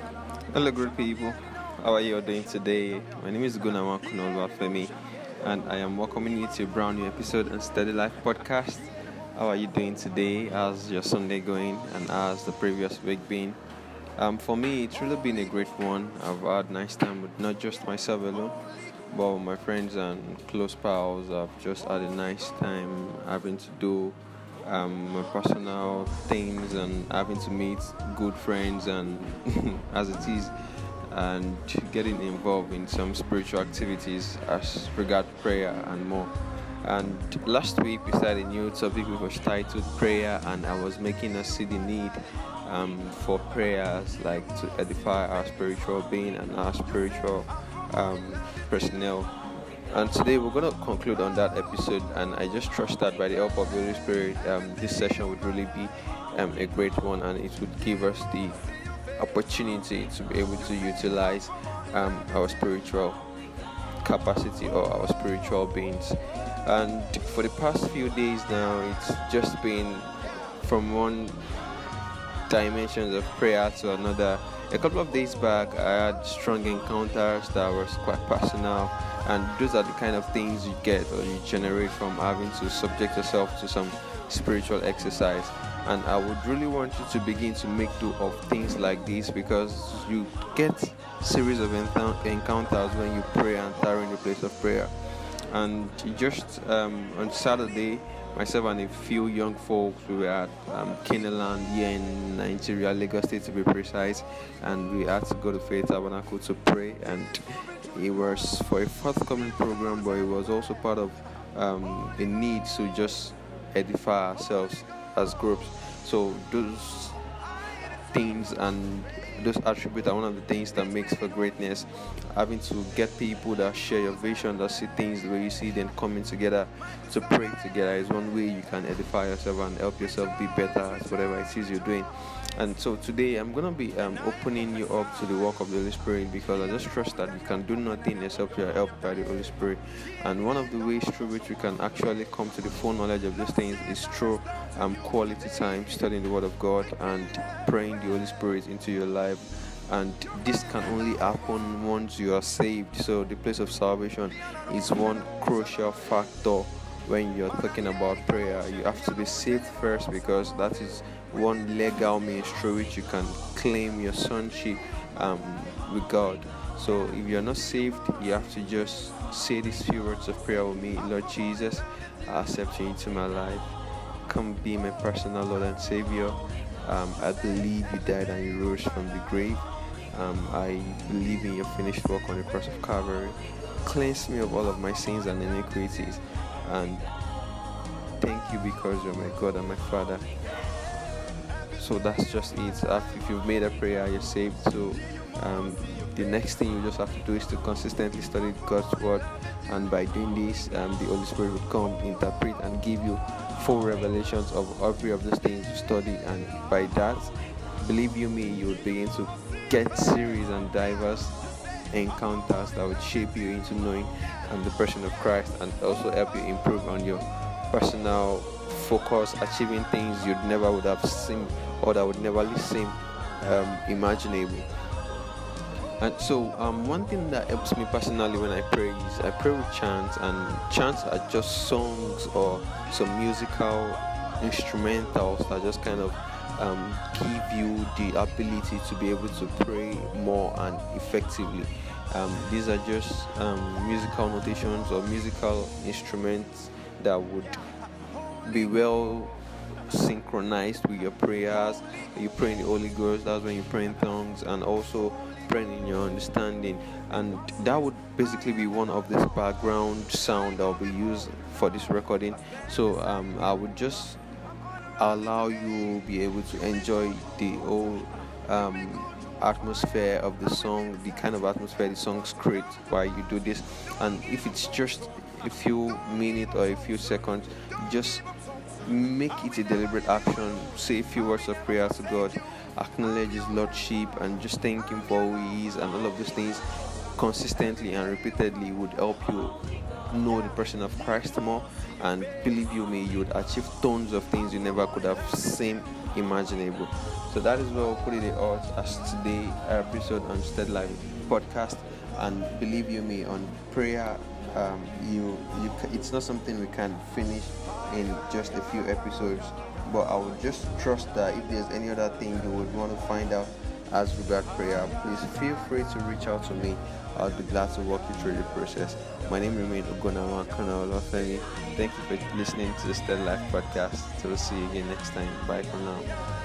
Hello, good people. How are you doing today? My name is Gunawan Kunolwa Femi, and I am welcoming you to a brand new episode on Steady Life Podcast. How are you doing today? How's your Sunday going? And how's the previous week been? Um, for me, it's really been a great one. I've had nice time with not just myself alone, but my friends and close pals. I've just had a nice time having to do um, my personal things and having to meet good friends and as it is and getting involved in some spiritual activities as regard prayer and more. And last week we started a new topic which was titled prayer, and I was making us see the need um, for prayers like to edify our spiritual being and our spiritual um, personnel. And today we're going to conclude on that episode, and I just trust that by the help of the Holy Spirit, um, this session would really be um, a great one, and it would give us the opportunity to be able to utilize um, our spiritual capacity or our spiritual beings. And for the past few days now, it's just been from one dimensions of prayer to another. A couple of days back, I had strong encounters that was quite personal, and those are the kind of things you get or you generate from having to subject yourself to some spiritual exercise. And I would really want you to begin to make do of things like this because you get series of encounters when you pray and tarry in the place of prayer. And just um, on Saturday, myself and a few young folks we were at um, Canaanland here in Nigeria, Lagos State to be precise, and we had to go to Faith Tabernacle to pray. And it was for a forthcoming program, but it was also part of um, a need to just edify ourselves as groups. So those things and those attributes are one of the things that makes for greatness. Having to get people that share your vision, that see things the way you see them coming together to pray together is one way you can edify yourself and help yourself be better at whatever it is you're doing. And so today I'm gonna be um, opening you up to the work of the Holy Spirit because I just trust that you can do nothing except you are helped by the Holy Spirit. And one of the ways through which we can actually come to the full knowledge of these things is through um, quality time studying the Word of God and praying the Holy Spirit into your life and this can only happen once you are saved. So the place of salvation is one crucial factor when you're talking about prayer. You have to be saved first because that is one legal means through which you can claim your sonship um, with god. So if you're not saved you have to just say these few words of prayer with me. Lord jesus i accept you into my life. Come be my personal lord and savior um, I believe you died and you rose from the grave. Um, I believe in your finished work on the cross of Calvary. Cleanse me of all of my sins and iniquities. And thank you because you're my God and my Father. So that's just it. If you've made a prayer, you're saved. So um, the next thing you just have to do is to consistently study God's word, and by doing this, um, the Holy Spirit will come, interpret, and give you full revelations of every of those things you study, and by that, believe you me, you will begin to get series and diverse encounters that would shape you into knowing um, the person of Christ and also help you improve on your personal focus, achieving things you'd never would have seen or that would never seem um, imaginable. And so, um, one thing that helps me personally when I pray is I pray with chants, and chants are just songs or some musical instrumentals that just kind of um, give you the ability to be able to pray more and effectively. Um, these are just um, musical notations or musical instruments that would be well synchronized with your prayers. You pray in the Holy Ghost, that's when you pray in tongues, and also in your understanding. And that would basically be one of this background sound that will be used for this recording. So um, I would just allow you be able to enjoy the whole um, atmosphere of the song, the kind of atmosphere the songs create while you do this. And if it's just a few minutes or a few seconds, just make it a deliberate action. Say a few words of prayer to God, acknowledge His Lordship, and just thank Him for who He is, and all of those things consistently and repeatedly would help you know the person of Christ more. And believe you me, you would achieve tons of things you never could have seen imaginable. So that is where we'll put it out as today episode on Steady Life podcast. And believe you me, on prayer, um, you you it's not something we can finish in just a few episodes. But I would just trust that if there's any other thing you would want to find out as regard prayer, please feel free to reach out to me. I'll be glad to walk you through the process. My name remains Ogonawa Olafemi. Thank you for listening to the Steady Life podcast. So we'll see you again next time. Bye for now.